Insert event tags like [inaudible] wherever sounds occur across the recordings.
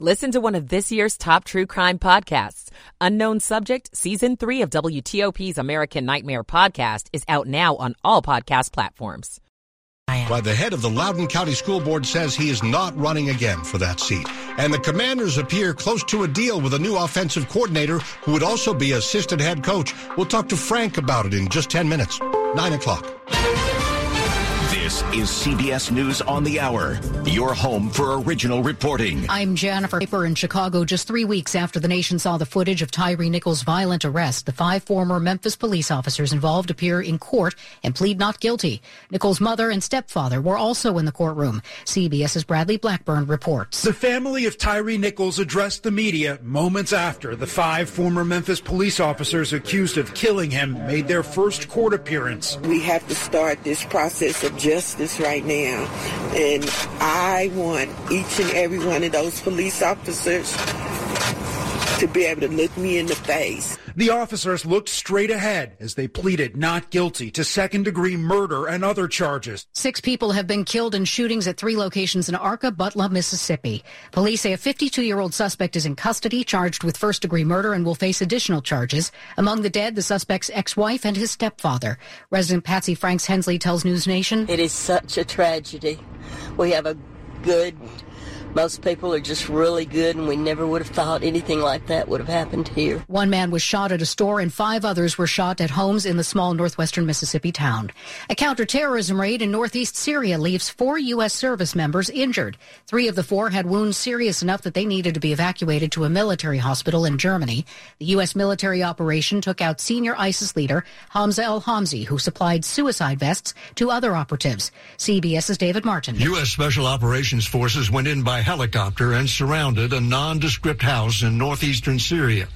Listen to one of this year's top true crime podcasts. Unknown Subject, Season 3 of WTOP's American Nightmare podcast is out now on all podcast platforms. Why the head of the Loudoun County School Board says he is not running again for that seat. And the commanders appear close to a deal with a new offensive coordinator who would also be assistant head coach. We'll talk to Frank about it in just 10 minutes. 9 o'clock. This is CBS News on the Hour, your home for original reporting. I'm Jennifer Paper in Chicago. Just three weeks after the nation saw the footage of Tyree Nichols' violent arrest, the five former Memphis police officers involved appear in court and plead not guilty. Nichols' mother and stepfather were also in the courtroom. CBS's Bradley Blackburn reports. The family of Tyree Nichols addressed the media moments after the five former Memphis police officers accused of killing him made their first court appearance. We have to start this process of justice justice right now. And I want each and every one of those police officers to be able to look me in the face. The officers looked straight ahead as they pleaded not guilty to second degree murder and other charges. Six people have been killed in shootings at three locations in Arkabutla, Mississippi. Police say a 52 year old suspect is in custody, charged with first degree murder, and will face additional charges. Among the dead, the suspect's ex wife and his stepfather. Resident Patsy Franks Hensley tells News Nation It is such a tragedy. We have a good most people are just really good, and we never would have thought anything like that would have happened here. One man was shot at a store, and five others were shot at homes in the small northwestern Mississippi town. A counterterrorism raid in northeast Syria leaves four U.S. service members injured. Three of the four had wounds serious enough that they needed to be evacuated to a military hospital in Germany. The U.S. military operation took out senior ISIS leader Hamza al Homsi, who supplied suicide vests to other operatives. CBS's David Martin. U.S. Special Operations Forces went in by helicopter and surrounded a nondescript house in northeastern Syria.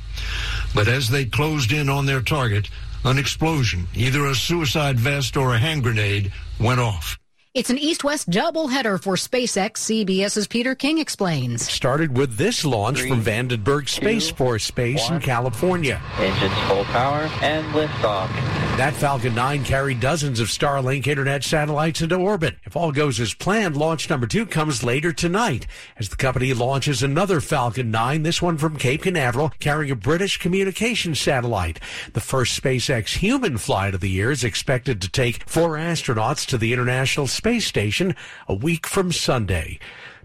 But as they closed in on their target, an explosion, either a suicide vest or a hand grenade, went off. It's an east-west doubleheader for SpaceX. CBS's Peter King explains. Started with this launch Three, from Vandenberg Space two, Force Base one. in California. Engines full power and liftoff. That Falcon 9 carried dozens of Starlink internet satellites into orbit. If all goes as planned, launch number two comes later tonight as the company launches another Falcon 9, this one from Cape Canaveral, carrying a British communications satellite. The first SpaceX human flight of the year is expected to take four astronauts to the International Space Station a week from Sunday.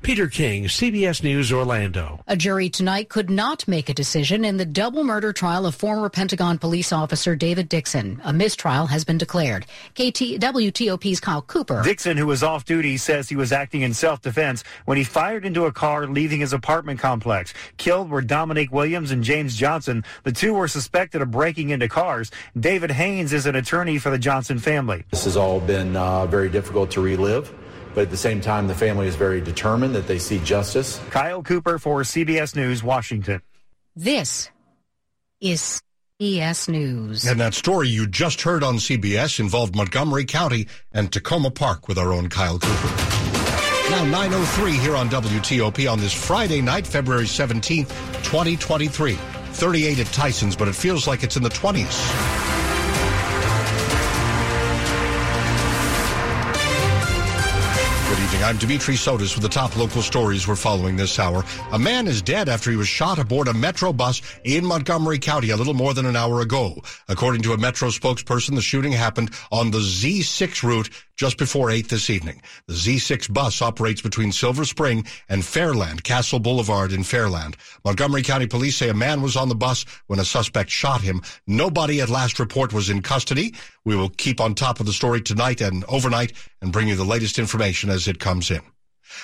Peter King, CBS News, Orlando. A jury tonight could not make a decision in the double murder trial of former Pentagon police officer David Dixon. A mistrial has been declared. KT WTOP's Kyle Cooper. Dixon, who was off duty, says he was acting in self-defense when he fired into a car leaving his apartment complex. Killed were Dominique Williams and James Johnson. The two were suspected of breaking into cars. David Haynes is an attorney for the Johnson family. This has all been uh, very difficult to relive. But at the same time, the family is very determined that they see justice. Kyle Cooper for CBS News, Washington. This is CBS News. And that story you just heard on CBS involved Montgomery County and Takoma Park with our own Kyle Cooper. Now 9.03 here on WTOP on this Friday night, February 17th, 2023. 38 at Tyson's, but it feels like it's in the 20s. I'm Dimitri Sotis with the top local stories we're following this hour. A man is dead after he was shot aboard a Metro bus in Montgomery County a little more than an hour ago. According to a Metro spokesperson, the shooting happened on the Z6 route just before 8 this evening. The Z6 bus operates between Silver Spring and Fairland, Castle Boulevard in Fairland. Montgomery County police say a man was on the bus when a suspect shot him. Nobody at last report was in custody. We will keep on top of the story tonight and overnight and bring you the latest information as it comes in.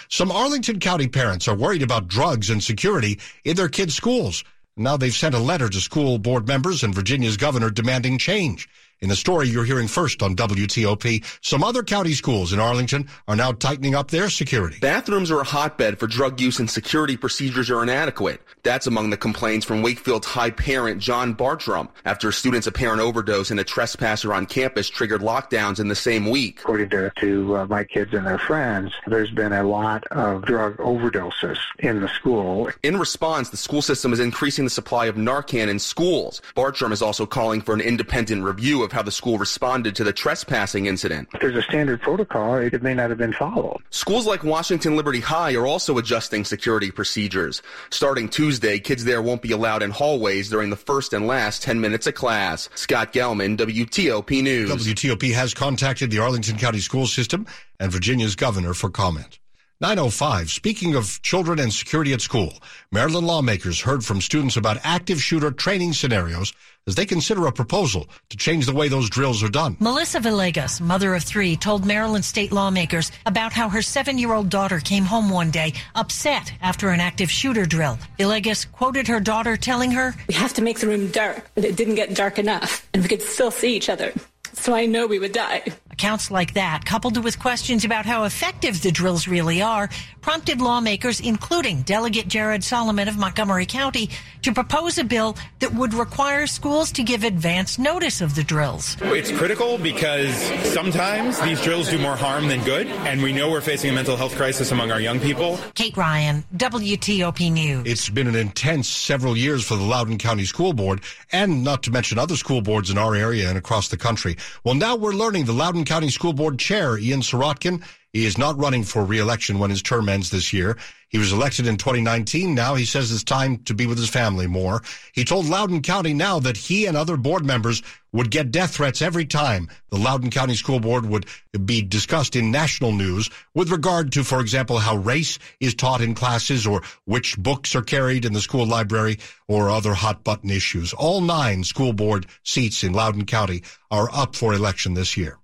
Some Arlington County parents are worried about drugs and security in their kids' schools. Now they've sent a letter to school board members and Virginia's governor demanding change. In the story you're hearing first on WTOP, some other county schools in Arlington are now tightening up their security. Bathrooms are a hotbed for drug use and security procedures are inadequate. That's among the complaints from Wakefield's high parent John Bartram after a student's apparent overdose and a trespasser on campus triggered lockdowns in the same week. According to, to uh, my kids and their friends, there's been a lot of drug overdoses in the school. In response, the school system is increasing the supply of Narcan in schools. Bartram is also calling for an independent review of of how the school responded to the trespassing incident. If there's a standard protocol, it may not have been followed. Schools like Washington Liberty High are also adjusting security procedures. Starting Tuesday, kids there won't be allowed in hallways during the first and last 10 minutes of class. Scott Gelman, WTOP News. WTOP has contacted the Arlington County School System and Virginia's governor for comment. 905. Speaking of children and security at school, Maryland lawmakers heard from students about active shooter training scenarios as they consider a proposal to change the way those drills are done. Melissa Villegas, mother of three, told Maryland state lawmakers about how her seven year old daughter came home one day upset after an active shooter drill. Villegas quoted her daughter telling her, We have to make the room dark, but it didn't get dark enough, and we could still see each other. So I know we would die. Accounts like that, coupled with questions about how effective the drills really are, prompted lawmakers, including Delegate Jared Solomon of Montgomery County, to propose a bill that would require schools to give advance notice of the drills. It's critical because sometimes these drills do more harm than good, and we know we're facing a mental health crisis among our young people. Kate Ryan, WTOP News. It's been an intense several years for the Loudoun County School Board, and not to mention other school boards in our area and across the country. Well, now we're learning the Loudoun County School Board Chair, Ian Serotkin, he is not running for re-election when his term ends this year. He was elected in 2019. Now he says it's time to be with his family more. He told Loudoun County now that he and other board members would get death threats every time the Loudoun County School Board would be discussed in national news with regard to, for example, how race is taught in classes or which books are carried in the school library or other hot button issues. All nine school board seats in Loudoun County are up for election this year.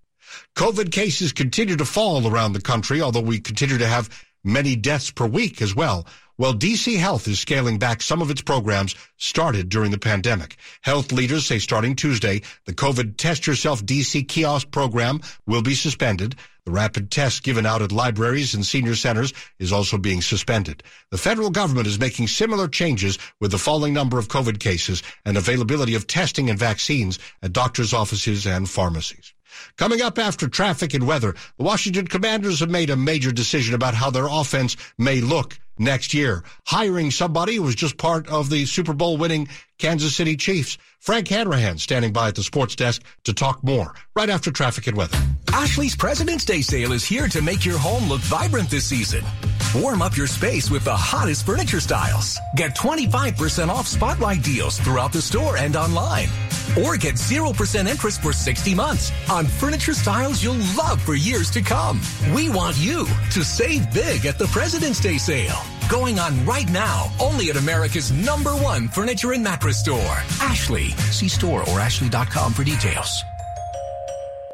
COVID cases continue to fall around the country, although we continue to have many deaths per week as well. Well, DC Health is scaling back some of its programs started during the pandemic. Health leaders say starting Tuesday, the COVID Test Yourself DC kiosk program will be suspended. The rapid test given out at libraries and senior centers is also being suspended. The federal government is making similar changes with the falling number of COVID cases and availability of testing and vaccines at doctors' offices and pharmacies. Coming up after traffic and weather, the Washington Commanders have made a major decision about how their offense may look next year, hiring somebody who was just part of the Super Bowl winning Kansas City Chiefs. Frank Hanrahan standing by at the sports desk to talk more right after traffic and weather. Ashley's President's Day sale is here to make your home look vibrant this season. Warm up your space with the hottest furniture styles. Get 25% off spotlight deals throughout the store and online. Or get 0% interest for 60 months on furniture styles you'll love for years to come. We want you to save big at the President's Day sale. Going on right now, only at America's number one furniture and mattress store. Ashley. See store or ashley.com for details.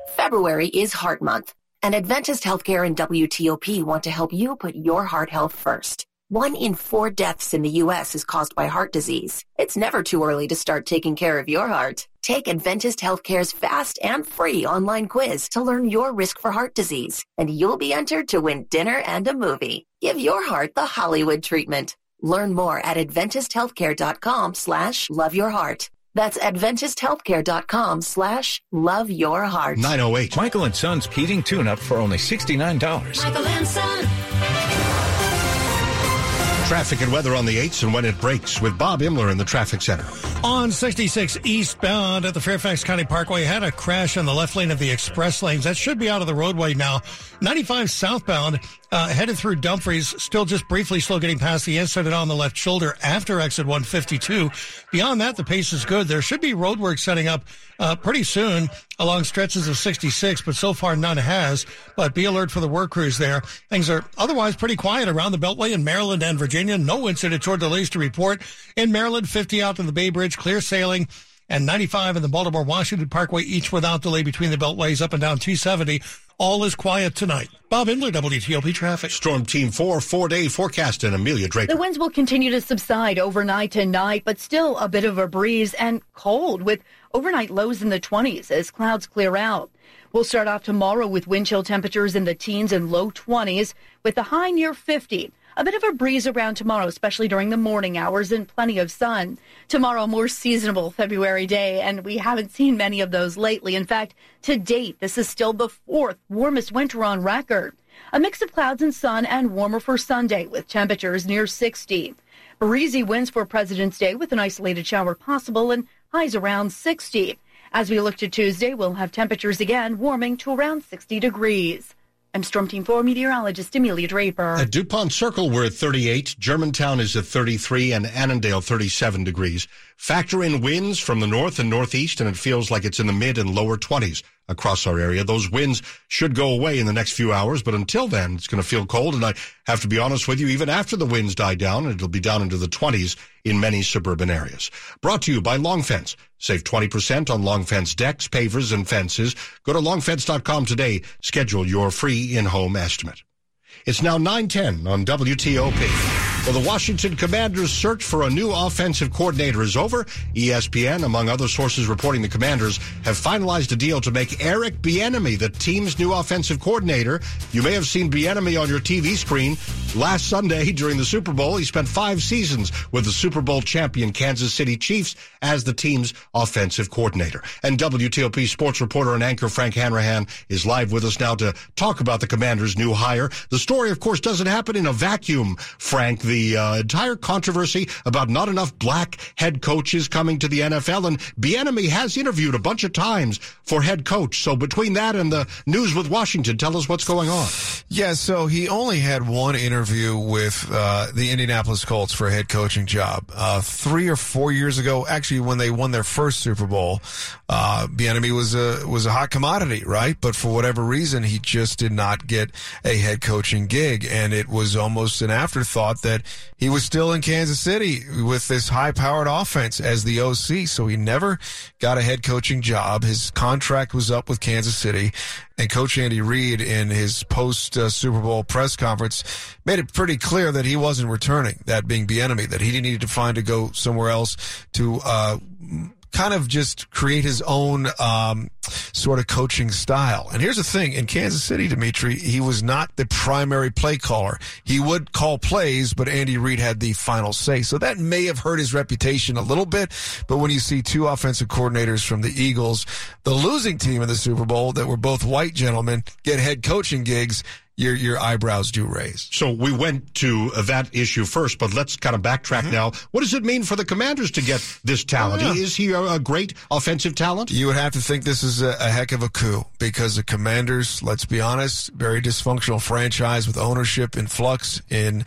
February is Heart Month, and Adventist Healthcare and WTOP want to help you put your heart health first. One in four deaths in the U.S. is caused by heart disease. It's never too early to start taking care of your heart. Take Adventist Healthcare's fast and free online quiz to learn your risk for heart disease, and you'll be entered to win dinner and a movie. Give your heart the Hollywood treatment. Learn more at AdventistHealthcare.com slash love your heart. That's AdventistHealthcare.com slash love your heart. 908. Michael and Son's heating tune up for only $69. Michael and Son. Traffic and weather on the 8s and when it breaks with Bob Inman in the traffic center. On 66 eastbound at the Fairfax County Parkway, had a crash in the left lane of the express lanes. That should be out of the roadway now. 95 southbound, uh, headed through Dumfries, still just briefly slow getting past the incident on the left shoulder after exit 152. Beyond that, the pace is good. There should be roadwork setting up uh, pretty soon along stretches of 66, but so far none has. But be alert for the work crews there. Things are otherwise pretty quiet around the Beltway in Maryland and Virginia. No incidents or delays to report. In Maryland, 50 out to the Bay Bridge, clear sailing and 95 in the Baltimore Washington Parkway, each without delay between the beltways up and down 270. All is quiet tonight. Bob Inman, WTOP Traffic. Storm Team 4, four day forecast and Amelia Draper. The winds will continue to subside overnight tonight, but still a bit of a breeze and cold with overnight lows in the 20s as clouds clear out. We'll start off tomorrow with wind chill temperatures in the teens and low 20s with the high near 50. A bit of a breeze around tomorrow, especially during the morning hours, and plenty of sun. Tomorrow, more seasonable February day, and we haven't seen many of those lately. In fact, to date, this is still the fourth warmest winter on record. A mix of clouds and sun, and warmer for Sunday, with temperatures near 60. Breezy winds for President's Day with an isolated shower possible, and highs around 60. As we look to Tuesday, we'll have temperatures again warming to around 60 degrees. I'm Storm Team 4 meteorologist Amelia Draper. At Dupont Circle, we're at 38. Germantown is at 33 and Annandale 37 degrees. Factor in winds from the north and northeast, and it feels like it's in the mid and lower 20s across our area. Those winds should go away in the next few hours, but until then, it's going to feel cold. And I have to be honest with you, even after the winds die down, it'll be down into the 20s in many suburban areas. Brought to you by Long Fence. Save 20% on Long Fence decks, pavers, and fences. Go to longfence.com today. Schedule your free in-home estimate. It's now 910 on WTOP. Well, the Washington Commanders' search for a new offensive coordinator is over. ESPN, among other sources reporting the Commanders, have finalized a deal to make Eric Bieniemy the team's new offensive coordinator. You may have seen Bieniemy on your TV screen last Sunday during the Super Bowl. He spent five seasons with the Super Bowl champion Kansas City Chiefs as the team's offensive coordinator. And WTOP sports reporter and anchor Frank Hanrahan is live with us now to talk about the Commanders' new hire. The story, of course, doesn't happen in a vacuum, Frank the uh, entire controversy about not enough black head coaches coming to the NFL. And Bieniemy has interviewed a bunch of times for head coach. So between that and the news with Washington, tell us what's going on. Yeah, so he only had one interview with uh, the Indianapolis Colts for a head coaching job uh, three or four years ago. Actually, when they won their first Super Bowl, uh, Bieniemy was a was a hot commodity, right? But for whatever reason, he just did not get a head coaching gig, and it was almost an afterthought that he was still in Kansas City with this high powered offense as the OC. So he never got a head coaching job. His contract was up with Kansas City. And Coach Andy Reid, in his post uh, Super Bowl press conference, made it pretty clear that he wasn't returning, that Bieniemy, that he needed to find to go somewhere else to, uh, kind of just create his own um, sort of coaching style. And here's the thing: in Kansas City, Dimitri, he was not the primary play caller. He would call plays, but Andy Reid had the final say. So that may have hurt his reputation a little bit. But when you see two offensive coordinators from the Eagles, the losing team in the Super Bowl, that were both white gentlemen, get head coaching gigs, your your eyebrows do raise. So we went to that issue first, but let's kind of backtrack mm-hmm. now. What does it mean for the Commanders to get this talent? Yeah. Is he a, a, great offensive talent? You would have to think this is a, a, heck of a coup because the Commanders, let's be honest, very dysfunctional franchise with ownership in flux. In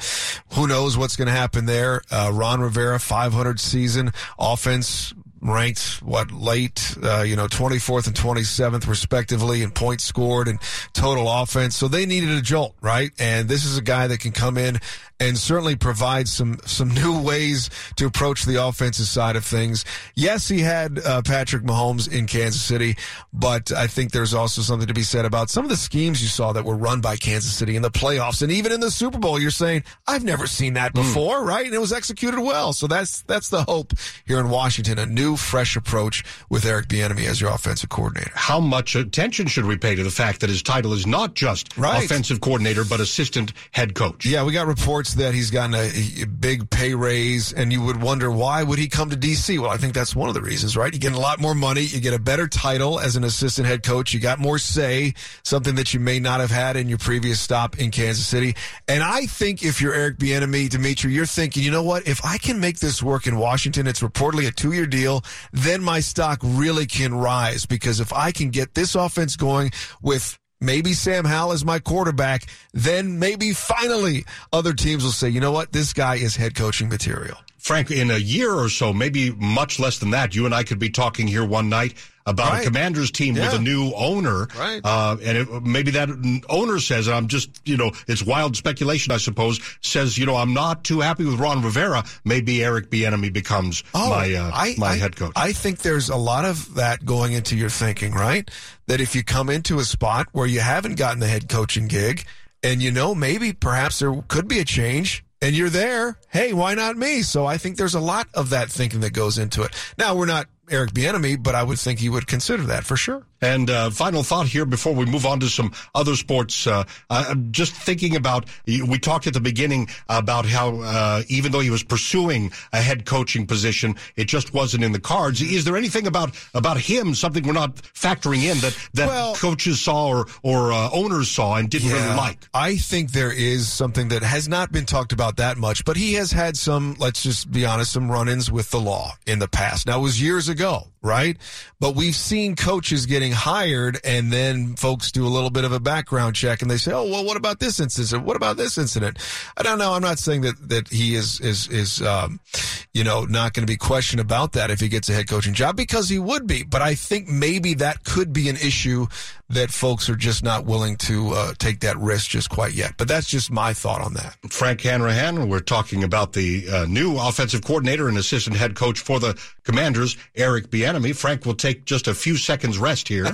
who knows what's going to happen there? Uh, Ron Rivera, 500 season offense ranked what late, uh, you know, 24th and 27th respectively in points scored and total offense. So they needed a jolt, right? And this is a guy that can come in and certainly provide some some new ways to approach the offensive side of things. Yes, he had uh, Patrick Mahomes in Kansas City, but I think there's also something to be said about some of the schemes you saw that were run by Kansas City in the playoffs and even in the Super Bowl. You're saying I've never seen that hmm. before, mm. right? And it was executed well. So that's that's the hope here in Washington, a new fresh approach with Eric Bieniemy as your offensive coordinator. How much attention should we pay to the fact that his title is not just right. offensive coordinator but assistant head coach? Yeah, we got reports that he's gotten a, a, big pay raise, and you would wonder why would he come to DC? Well, I think that's one of the reasons, right? You get a lot more money, you get a better title as an assistant head coach, you got more say, something that you may not have had in your previous stop in Kansas City. And I think if you're Eric Bieniemy, Dimitri, you're thinking, you know what? If I can make this work in Washington, it's reportedly a two-year deal, then my stock really can rise because if I can get this offense going with maybe Sam Howell is my quarterback, then maybe finally other teams will say, you know what, this guy is head coaching material. Frank, in a year or so, maybe much less than that, you and I could be talking here one night about right. a commander's team yeah. with a new owner. Right. Uh, and it, maybe that owner says, I'm just, you know, it's wild speculation, I suppose, says, you know, I'm not too happy with Ron Rivera. Maybe Eric Bieniemy becomes oh, my, uh, I, my I, head coach. I think there's a lot of that going into your thinking, right? That if you come into a spot where you haven't gotten the head coaching gig and you know, maybe perhaps there could be a change and you're there, hey, why not me? So I think there's a lot of that thinking that goes into it. Now we're not Eric Bieniemy, but I would think he would consider that for sure. And uh, final thought here before we move on to some other sports. Uh, I'm just thinking about, we talked at the beginning about how uh, even though he was pursuing a head coaching position, it just wasn't in the cards. Is there anything about about him, something we're not factoring in that, that well, coaches saw or, or uh, owners saw and didn't yeah, really like? I think there is something that has not been talked about that much, but he has had some, let's just be honest, some run ins with the law in the past. Now, it was years ago ago, right? But we've seen coaches getting hired and then folks do a little bit of a background check and they say, "Oh, well, what about this incident? What about this incident?" I don't know. I'm not saying that that he is is is um, you know not going to be questioned about that if he gets a head coaching job because he would be. But I think maybe that could be an issue that folks are just not willing to uh, take that risk just quite yet. But that's just my thought on that. Frank Hanrahan, we're talking about the uh, new offensive coordinator and assistant head coach for the Commanders, Eric Bieniemy. Frank will take just a few seconds rest here.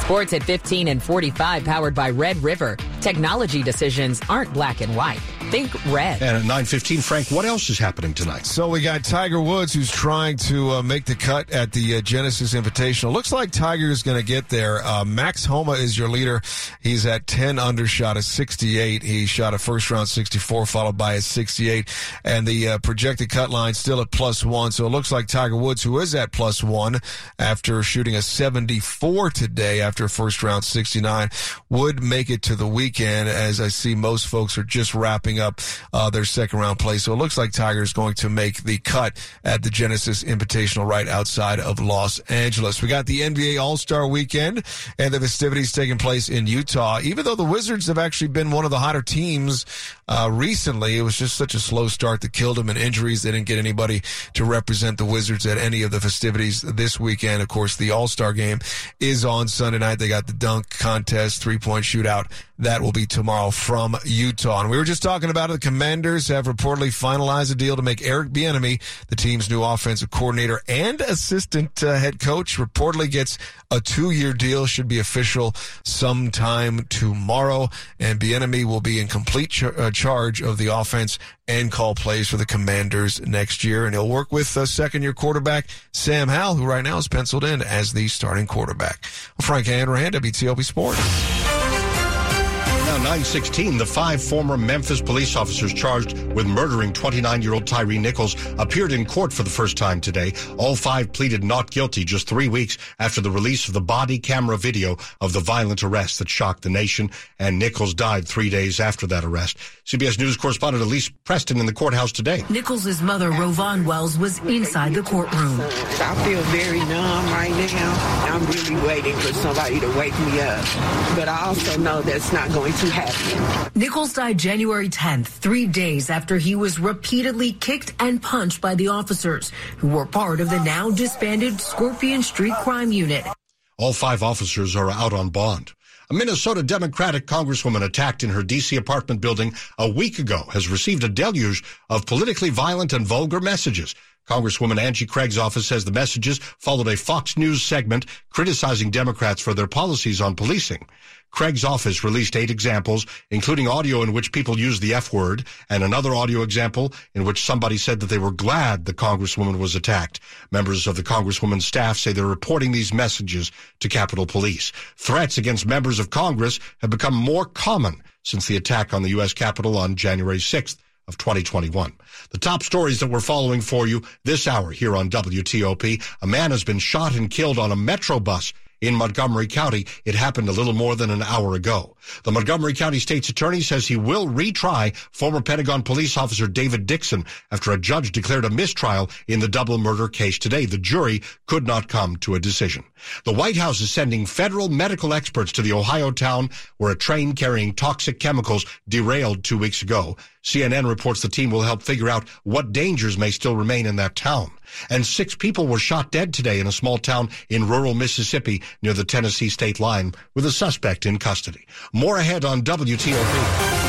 Sports at 15 and 45 powered by Red River. Technology decisions aren't black and white. Think red. And at 9.15, Frank, what else is happening tonight? So we got Tiger Woods who's trying to uh, make the cut at the uh, Genesis Invitational. Looks like Tiger is going to get there. Uh, Max Homa is your leader. He's at 10 under, shot a 68. He shot a first round 64 followed by a 68. And the uh, projected cut line still at plus one. So it looks like Tiger Woods, who is at plus one after shooting a 74 today after a first round 69, would make it to the weekend as I see most folks are just wrapping up uh, their second round play. So it looks like Tiger is going to make the cut at the Genesis Invitational right outside of Los Angeles. We got the NBA All Star Weekend and the festivities taking place in Utah. Even though the Wizards have actually been one of the hotter teams uh, recently, it was just such a slow start that killed them in injuries. They didn't get anybody to represent the Wizards at any of the festivities this weekend. Of course, the All Star game is on Sunday night. They got the dunk contest, three point shootout. That will be tomorrow from Utah. And we were just talking about it. The Commanders have reportedly finalized a deal to make Eric Bieniemy the team's new offensive coordinator and assistant uh, head coach. Reportedly gets a two-year deal. Should be official sometime tomorrow. And Bieniemy will be in complete uh, charge of the offense and call plays for the Commanders next year. And he'll work with uh, second-year quarterback Sam Howell, who right now is penciled in as the starting quarterback. Frank Hanrahan, WTOP Sports. Now 916, the five former Memphis police officers charged with murdering 29-year-old Tyree Nichols appeared in court for the first time today. All five pleaded not guilty just three weeks after the release of the body camera video of the violent arrest that shocked the nation, and Nichols died three days after that arrest. CBS News correspondent Elise Preston in the courthouse today. Nichols' mother, RowVaughn Wells, was inside the courtroom. I feel very numb right now. I'm really waiting for somebody to wake me up. But I also know that's not going to happen. Nichols died January 10th, three days after he was repeatedly kicked and punched by the officers who were part of the now disbanded Scorpion Street Crime Unit. All five officers are out on bond. A Minnesota Democratic congresswoman attacked in her D.C. apartment building a week ago has received a deluge of politically violent and vulgar messages. Congresswoman Angie Craig's office says the messages followed a Fox News segment criticizing Democrats for their policies on policing. Craig's office released eight examples, including audio in which people used the F word, and another audio example in which somebody said that they were glad the Congresswoman was attacked. Members of the Congresswoman's staff say they're reporting these messages to Capitol Police. Threats against members of Congress have become more common since the attack on the U.S. Capitol on January 6th of 2021. The top stories that we're following for you this hour here on WTOP. A man has been shot and killed on a Metro bus in Montgomery County. It happened a little more than an hour ago. The Montgomery County State's Attorney says he will retry former Pentagon police officer David Dixon after a judge declared a mistrial in the double murder case today. The jury could not come to a decision. The White House is sending federal medical experts to the Ohio town where a train carrying toxic chemicals derailed two weeks ago. CNN reports the team will help figure out what dangers may still remain in that town. And six people were shot dead today in a small town in rural Mississippi near the Tennessee state line with a suspect in custody. More ahead on WTOP.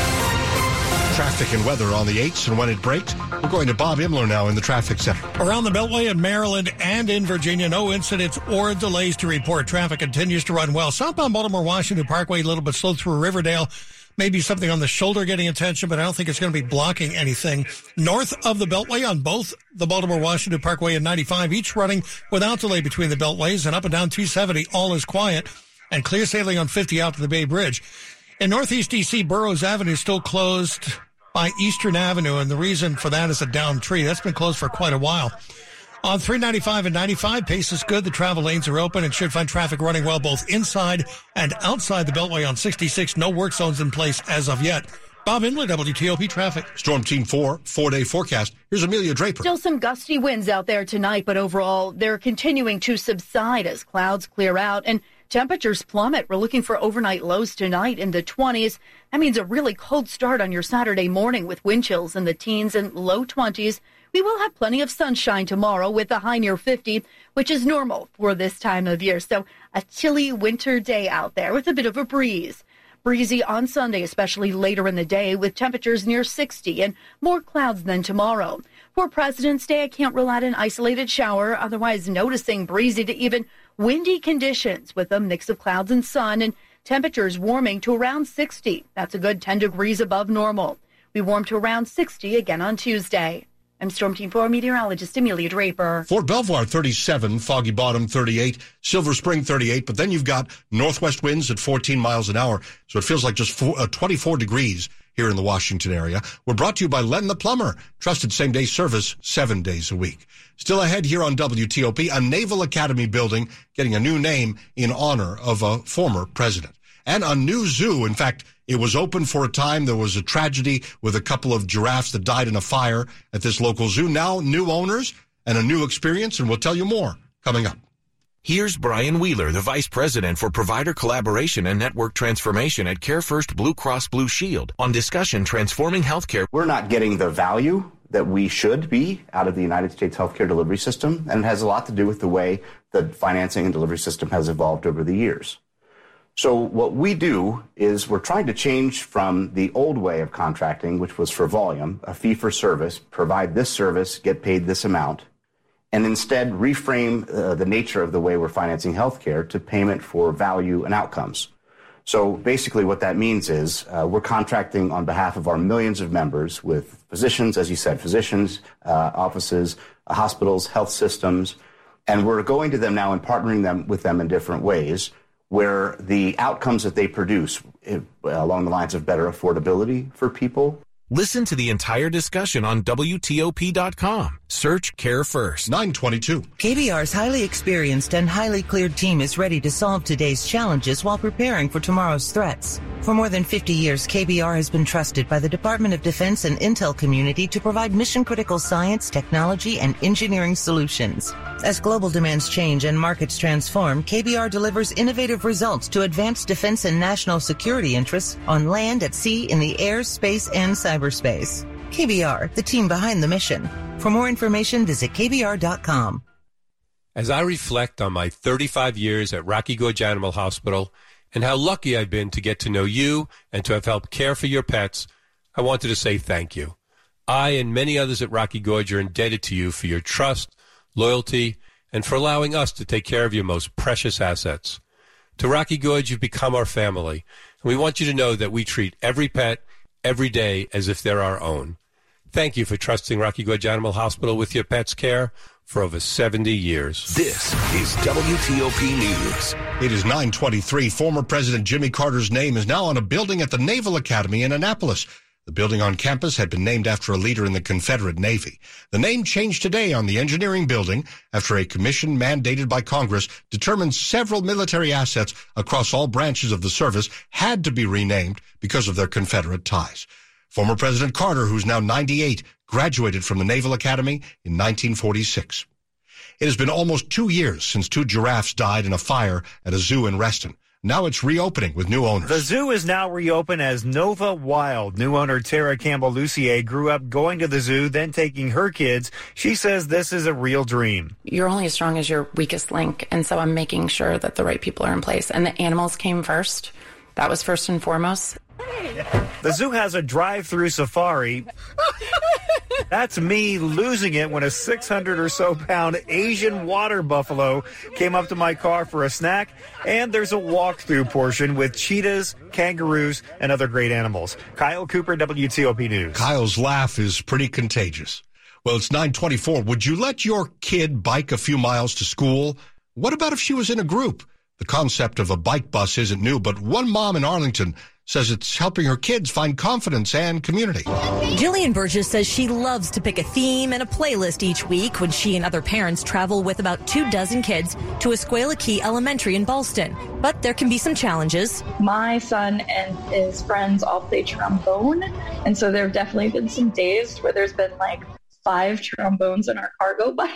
Traffic and weather on the 8s and when it breaks. We're going to Bob Inman now in the traffic center. Around the Beltway in Maryland and in Virginia, no incidents or delays to report. Traffic continues to run well. Southbound Baltimore Washington Parkway, a little bit slow through Riverdale maybe something on the shoulder getting attention, but I don't think it's going to be blocking anything. North of the Beltway on both the Baltimore Washington Parkway and 95, each running without delay between the Beltways and up and down 270, all is quiet and clear sailing on 50 out to the Bay Bridge. In Northeast DC, Burroughs Avenue still closed by Eastern Avenue, and the reason for that is a down tree. That's been closed for quite a while. On 395 and 95, pace is good. The travel lanes are open and should find traffic running well both inside and outside the Beltway on 66. No work zones in place as of yet. Bob Inman, WTOP traffic. Storm Team 4, four day forecast. Here's Amelia Draper. Still some gusty winds out there tonight, but overall they're continuing to subside as clouds clear out and temperatures plummet. We're looking for overnight lows tonight in the 20s. That means a really cold start on your Saturday morning with wind chills in the teens and low 20s. We will have plenty of sunshine tomorrow with a high near 50, which is normal for this time of year. So a chilly winter day out there with a bit of a breeze. Breezy on Sunday, especially later in the day, with temperatures near 60 and more clouds than tomorrow. For President's Day, I can't rule out an isolated shower, otherwise noticing breezy to even windy conditions with a mix of clouds and sun and temperatures warming to around 60. That's a good 10 degrees above normal. We warm to around 60 again on Tuesday. I'm Storm Team 4 meteorologist Amelia Draper. Fort Belvoir 37, Foggy Bottom 38, Silver Spring 38, but then you've got northwest winds at 14 miles an hour, so it feels like just four, uh, 24 degrees here in the Washington area. We're brought to you by Len the Plumber, trusted same day service seven days a week. Still ahead here on WTOP, a Naval Academy building getting a new name in honor of a former president. And a new zoo. In fact, it was open for a time. There was a tragedy with a couple of giraffes that died in a fire at this local zoo. Now new owners and a new experience, and we'll tell you more coming up. Here's Brian Wheeler, the Vice President for Provider Collaboration and Network Transformation at CareFirst Blue Cross Blue Shield on discussion transforming healthcare. We're not getting the value that we should be out of the United States healthcare delivery system, and it has a lot to do with the way the financing and delivery system has evolved over the years. So what we do is we're trying to change from the old way of contracting, which was for volume, a fee for service, provide this service, get paid this amount, and instead reframe uh, the nature of the way we're financing healthcare to payment for value and outcomes. So basically what that means is uh, we're contracting on behalf of our millions of members with physicians, as you said, physicians, uh, offices, hospitals, health systems, and we're going to them now and partnering them with them in different ways where the outcomes that they produce eh, along the lines of better affordability for people. Listen to the entire discussion on WTOP.com. Search CareFirst. 922. KBR's highly experienced and highly cleared team is ready to solve today's challenges while preparing for tomorrow's threats. For more than 50 years, KBR has been trusted by the Department of Defense and Intel community to provide mission critical science, technology, and engineering solutions. As global demands change and markets transform, KBR delivers innovative results to advance defense and national security interests on land, at sea, in the air, space, and cyberspace. KBR, the team behind the mission. For more information, visit KBR.com. As I reflect on my 35 years at Rocky Gorge Animal Hospital, and how lucky I've been to get to know you and to have helped care for your pets, I wanted to say thank you. I and many others at Rocky Gorge are indebted to you for your trust, loyalty, and for allowing us to take care of your most precious assets. To Rocky Gorge, you've become our family, and we want you to know that we treat every pet every day as if they're our own. Thank you for trusting Rocky Gorge Animal Hospital with your pet's care for over 70 years. This is WTOP News. It is 923. Former President Jimmy Carter's name is now on a building at the Naval Academy in Annapolis. The building on campus had been named after a leader in the Confederate Navy. The name changed today on the engineering building after a commission mandated by Congress determined several military assets across all branches of the service had to be renamed because of their Confederate ties. Former President Carter, who's now 98, graduated from the Naval Academy in 1946. It has been almost two years since two giraffes died in a fire at a zoo in Reston. Now it's reopening with new owners. The zoo is now reopened as Nova Wild. New owner Tara Campbell Lucier grew up going to the zoo, then taking her kids. She says this is a real dream. You're only as strong as your weakest link. And so I'm making sure that the right people are in place. And the animals came first. That was first and foremost. The zoo has a drive through safari. That's me losing it when a 600 or so pound Asian water buffalo came up to my car for a snack. And there's a walk-through portion with cheetahs, kangaroos, and other great animals. Kyle Cooper, WTOP News. Kyle's laugh is pretty contagious. Well, it's 924. Would you let your kid bike a few miles to school? What about if she was in a group? The concept of a bike bus isn't new, but one mom in Arlington says it's helping her kids find confidence and community. Jillian Burgess says she loves to pick a theme and a playlist each week when she and other parents travel with about two dozen kids to Escuela Key Elementary in Ballston. But there can be some challenges. My son and his friends all play trombone, and so there have definitely been some days where there's been like five trombones in our cargo [laughs] bike.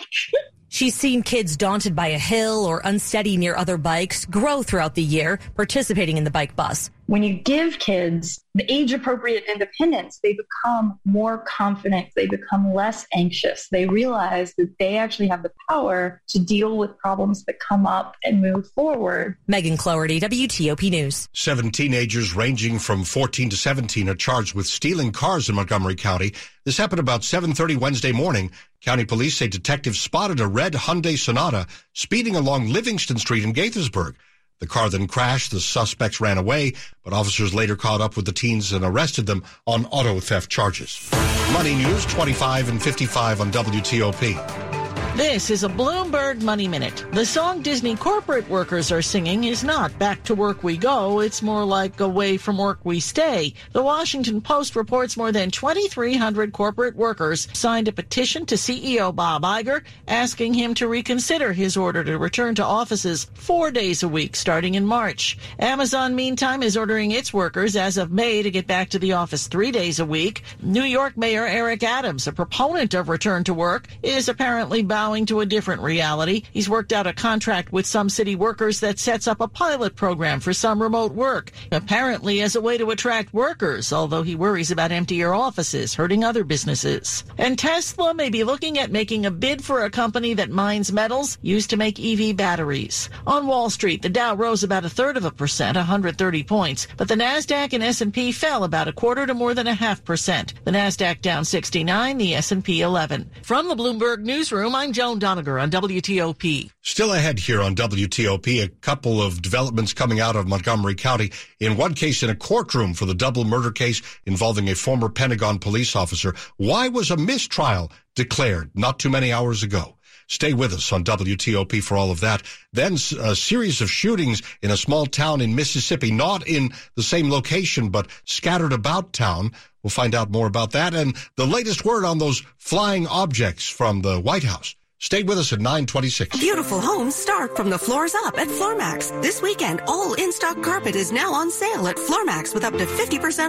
She's seen kids daunted by a hill or unsteady near other bikes grow throughout the year participating in the bike bus. When you give kids the age appropriate independence, they become more confident. They become less anxious. They realize that they actually have the power to deal with problems that come up and move forward. Megan Cloherty, WTOP News. Seven teenagers ranging from 14 to 17 are charged with stealing cars in Montgomery County. This happened about 7:30 Wednesday morning. County police say detectives spotted a red Hyundai Sonata speeding along Livingston Street in Gaithersburg. The car then crashed. The suspects ran away, but officers later caught up with the teens and arrested them on auto theft charges. Money News 25 and 55 on WTOP. This is a Bloomberg Money Minute. The song Disney corporate workers are singing is not Back to Work We Go. It's more like Away from Work We Stay. The Washington Post reports more than 2,300 corporate workers signed a petition to CEO Bob Iger asking him to reconsider his order to return to offices four days a week starting in March. Amazon, meantime, is ordering its workers as of May to get back to the office three days a week. New York Mayor Eric Adams, a proponent of return to work, is apparently bound to a different reality. He's worked out a contract with some city workers that sets up a pilot program for some remote work, apparently as a way to attract workers, although he worries about emptier offices, hurting other businesses. And Tesla may be looking at making a bid for a company that mines metals used to make EV batteries. On Wall Street, the Dow rose about a third of a percent, 130 points, but the Nasdaq and S&P fell about a quarter to more than a half percent. The Nasdaq down 69, the S&P 11. From the Bloomberg Newsroom, I'm Joan Doniger on WTOP. Still ahead here on WTOP, a couple of developments coming out of Montgomery County. In one case, in a courtroom for the double murder case involving a former Pentagon police officer. Why was a mistrial declared not too many hours ago? Stay with us on WTOP for all of that. Then a series of shootings in a small town in Mississippi, not in the same location, but scattered about town. We'll find out more about that and the latest word on those flying objects from the White House. Stay with us at 926. Beautiful homes start from the floors up at Floormax. This weekend, all in-stock carpet is now on sale at Floormax with up to 50% off.